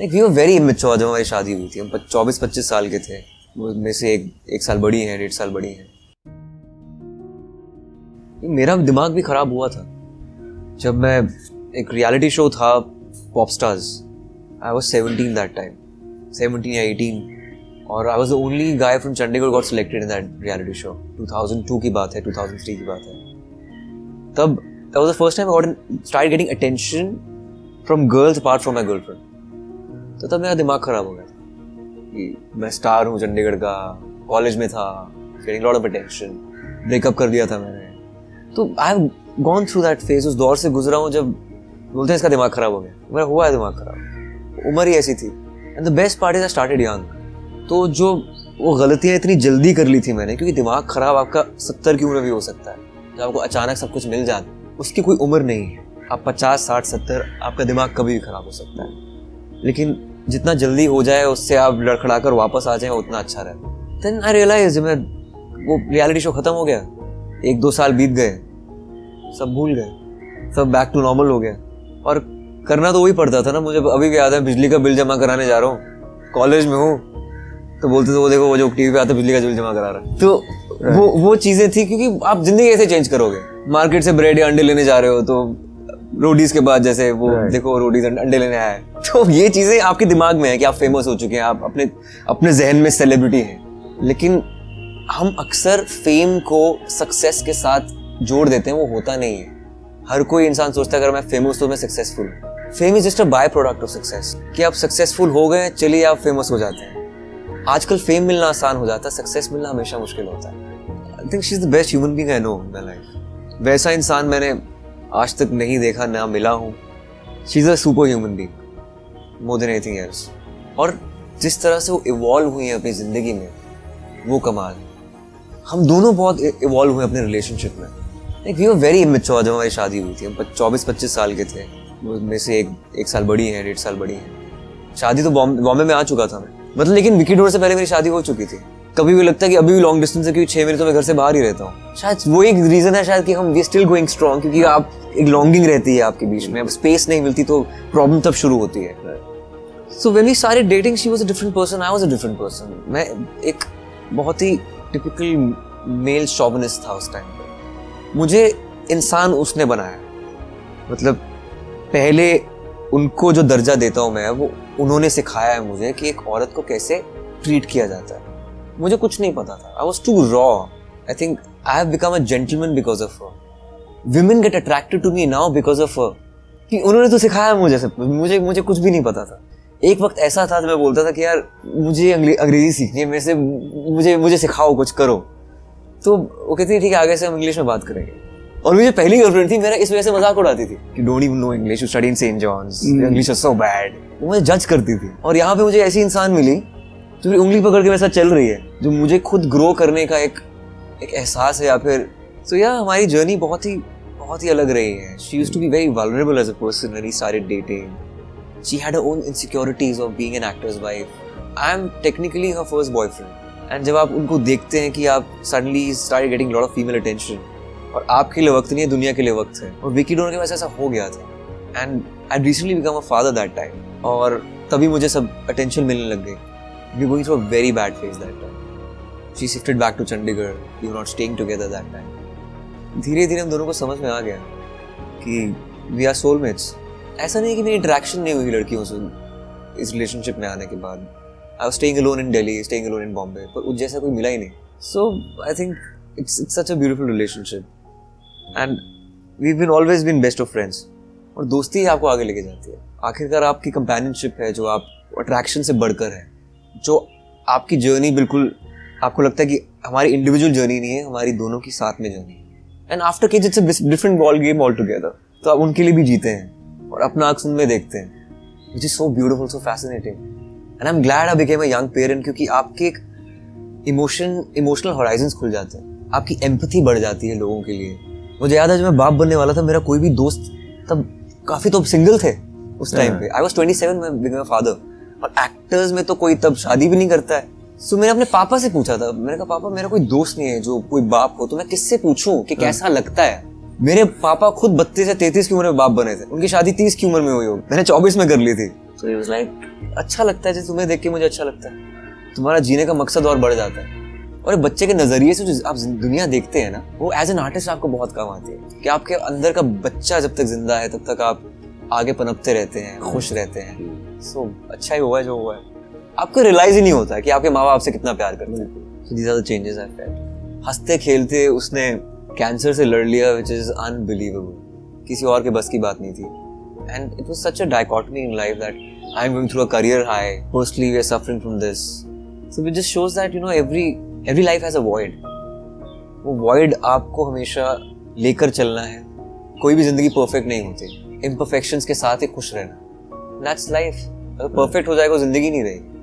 Like we were immature जब हमारी शादी हुई थी। हम चौबीस पच्चीस साल के थे। वो में से एक एक साल बड़ी हैं, डेढ़ साल बड़ी हैं। मेरा दिमाग भी खराब हुआ था। जब मैं एक रियलिटी शो था pop stars I was seventeen that time seventeen या एटीन और I was the only guy from Chandigarh got selected in that reality show 2002 की बात है 2003 की बात है। तब, that was the first time I got started getting attention from girls apart from my girlfriend. तो तब मेरा दिमाग खराब हो गया था कि मैं स्टार हूँ चंडीगढ़ का, कॉलेज में था getting lot of attention breakup कर दिया था मैंने। तो I have gone through that phase उस दौर से गुजरा हूँ जब बोलते हैं इसका दिमाग खराब हो गया। मेरा हुआ है दिमाग खराब। उम्र ही ऐसी थी। And the best part is I started young तो जो वो गलतियाँ इतनी जल्दी कर ली थी मैंने, क्योंकि दिमाग खराब आपका सत्तर की उम्र भी हो सकता है। जब आपको अचानक सब कुछ मिल जाता उसकी कोई उम्र नहीं है। आप पचास, साठ, सत्तर, आपका दिमाग कभी भी खराब हो सकता है। लेकिन जितना जल्दी हो जाए उससे आप लड़खड़ा कर वापस आ जाए उतना अच्छा रहता देन आई रियलाइज़ मैं वो रियलिटी शो खत्म हो गया। एक दो साल बीत गए। सब भूल गए। सब बैक टू नॉर्मल हो गया और करना तो वही पड़ता था ना। मुझे अभी भी याद है बिजली का बिल जमा कराने जा रहा हूँ। कॉलेज में हूँ। तो बोलते थे वो देखो वो जो टीवी पे आता बिजली का बिल जमा करा रहा है। तो वो वो चीज़ें थी क्योंकि आप ज़िंदगी ऐसे चेंज करोगे? मार्केट से ब्रेड या अंडे लेने जा रहे हो तो रोडीज के बाद जैसे वो right. देखो रोडीज अंडे लेने आए। तो ये चीज़ें आपके दिमाग में है कि आप फ़ेमस हो चुके हैं आप अपने अपने जहन में सेलिब्रिटी हैं। लेकिन हम अक्सर फेम को सक्सेस के साथ जोड़ देते हैं वो होता नहीं है। हर कोई इंसान सोचता है अगर मैं फ़ेमस तो मैं successful fame is just a byproduct of success कि आप सक्सेसफुल हो गए चलिए आप फ़ेमस हो जाते हैं। आजकल फेम मिलना आसान हो जाता है सक्सेस मिलना हमेशा मुश्किल होता है। I think she is the best human being I know in my life वैसा इंसान मैंने आज तक नहीं देखा, ना मिला हूँ। She a super human being more than anything else और जिस तरह से वो इवॉल्व हुई है अपनी ज़िंदगी में, वो कमाल। हम दोनों बहुत इवॉल्व हुए अपने रिलेशनशिप में। Like we were very immature जब हमारी शादी हुई थी। हम चौबीस पच्चीस साल के थे। में से एक एक साल बड़ी हैं, डेढ़ साल बड़ी हैं। शादी तो बॉम्बे में आ चुका था मैं। मतलब लेकिन विकी डोर से पहले मेरी शादी हो चुकी थी। कभी भी लगता है कि अभी भी लॉन्ग डिस्टेंस है क्योंकि छह महीने तो मैं घर से बाहर ही रहता हूँ। शायद वो एक रीजन है शायद कि हम वी स्टिल गोइंग स्ट्रॉन्ग क्योंकि आप एक लॉन्गिंग रहती है आपके बीच में अब स्पेस नहीं मिलती तो प्रॉब्लम तब शुरू होती है। सो वेन वी सारे dating she was a different person I was a different person मैं एक बहुत ही टिपिकल मेल शॉवनिस्ट था उस टाइम पर मुझे इंसान उसने बनाया। मतलब पहले उनको जो दर्जा देता हूँ मैं वो उन्होंने सिखाया है मुझे कि एक औरत को कैसे ट्रीट किया जाता है। मुझे कुछ नहीं पता था। I was too raw I think I have become a gentleman because of women get attracted to me now because of कि उन्होंने तो सिखाया मुझे सब। मुझे मुझे कुछ भी नहीं पता था। एक वक्त ऐसा था मैं बोलता था कि यार मुझे अंग्रेज़ी सीखनी है मेरे से मुझे मुझे सिखाओ कुछ करो। तो वो कहती है ठीक है आगे से हम इंग्लिश में बात करेंगे। और मुझे पहली गर्लफ्रेंड थी मेरा इस वजह से मज़ाक उड़ाती थी कि don't even know English you study in saint John's English is so bad वो मुझे जज करती थी। और यहाँ पे मुझे ऐसी इंसान मिली जो मेरी उंगली पकड़ के साथ चल रही है, जो मुझे खुद ग्रो करने का एक एक एहसास है या फिर तो या हमारी जर्नी बहुत ही बहुत ही अलग रही है। She used to be very vulnerable as a person he started dating she had own insecurities of being an actor's wife I am technically her first boyfriend and जब आप उनको देखते हैं कि आप suddenly start getting lot of female attention और आपके लिए वक्त नहीं है, दुनिया के लिए वक्त है, और विकी डोनर के वजह ऐसा हो गया था। And I recently become a father that time और तभी मुझे सब अटेंशन मिलने लग गई we were going through a very bad phase that time. She shifted back to Chandigarh. We were not staying together that time. धीरे धीरे हम दोनों को समझ में आ गया कि वी आर सोलमेट्स ऐसा नहीं कि मेरी इंटरेक्शन नहीं हुई लड़कियों से इस रिलेशनशिप में आने के बाद। I staying alone in Delhi staying alone in Bombay पर उस जैसा कोई मिला ही नहीं। So I think it's it's such a beautiful relationship and we been always been best of friends और दोस्ती ही आपको आगे लेके जाती है। आखिरकार आपकी कंपेनियनशिप है जो आप अट्रैक्शन से बढ़कर है। जो आपकी जर्नी बिल्कुल आपको लगता है कि हमारी इंडिविजुअल जर्नी नहीं है हमारी दोनों की साथ में journey and after kids it's different ball game altogether तो आप उनके लिए भी जीते हैं और अपना आँख में देखते हैं which is so beautiful so fascinating and I am glad I became a young parent क्योंकि आपके एक इमोशन इमोशनल हॉराइजन खुल जाते हैं। आपकी एम्पथी बढ़ जाती है लोगों के लिए। मुझे याद है जब मैं बाप बनने वाला था मेरा कोई भी दोस्त तब काफ़ी तो सिंगल थे उस टाइम पे। आई वॉज़ ट्वेंटी सेवन में बिकम फादर और एक्टर्स में तो कोई तब शादी भी नहीं करता है। सो मैंने अपने पापा से पूछा था। मैंने कहा पापा मेरा कोई दोस्त नहीं है जो कोई बाप हो तो मैं किससे पूछूँ कि हाँ। कैसा लगता है? मेरे पापा खुद बत्तीस या तैतीस की उम्र में बाप बने थे। उनकी शादी तीस की उम्र में हुई हो मैंने चौबीस में कर ली थी। तो वाज लाइक अच्छा लगता है जैसे तुम्हें देख के मुझे अच्छा लगता है। तुम्हारा जीने का मकसद और बढ़ जाता है। और बच्चे के नज़रिए से जो आप दुनिया देखते हैं ना वो एज एन आर्टिस्ट आपको बहुत काम आती है। कि आपके अंदर का बच्चा जब तक ज़िंदा है तब तक आप आगे पनपते रहते हैं खुश रहते हैं। सो अच्छा ही हुआ है जो हुआ है। आपको रियलाइज़ ही नहीं होता कि आपके माँ बाप आपसे कितना प्यार करते हैं। So these are the changes I felt हँसते, खेलते उसने कैंसर से लड़ लिया विच इज़ अनबिलीवेबल किसी और के बस की बात नहीं थी। And it was such a dichotomy in life that I am going through a career high mostly we are suffering from this so it just shows that you know every every life has a void वो void आपको हमेशा लेकर चलना है। कोई भी ज़िंदगी perfect नहीं होती। इम्परफेक्शंस के साथ ही खुश रहना। दैट्स लाइफ अगर परफेक्ट हो जाएगा ज़िंदगी नहीं रहेगी।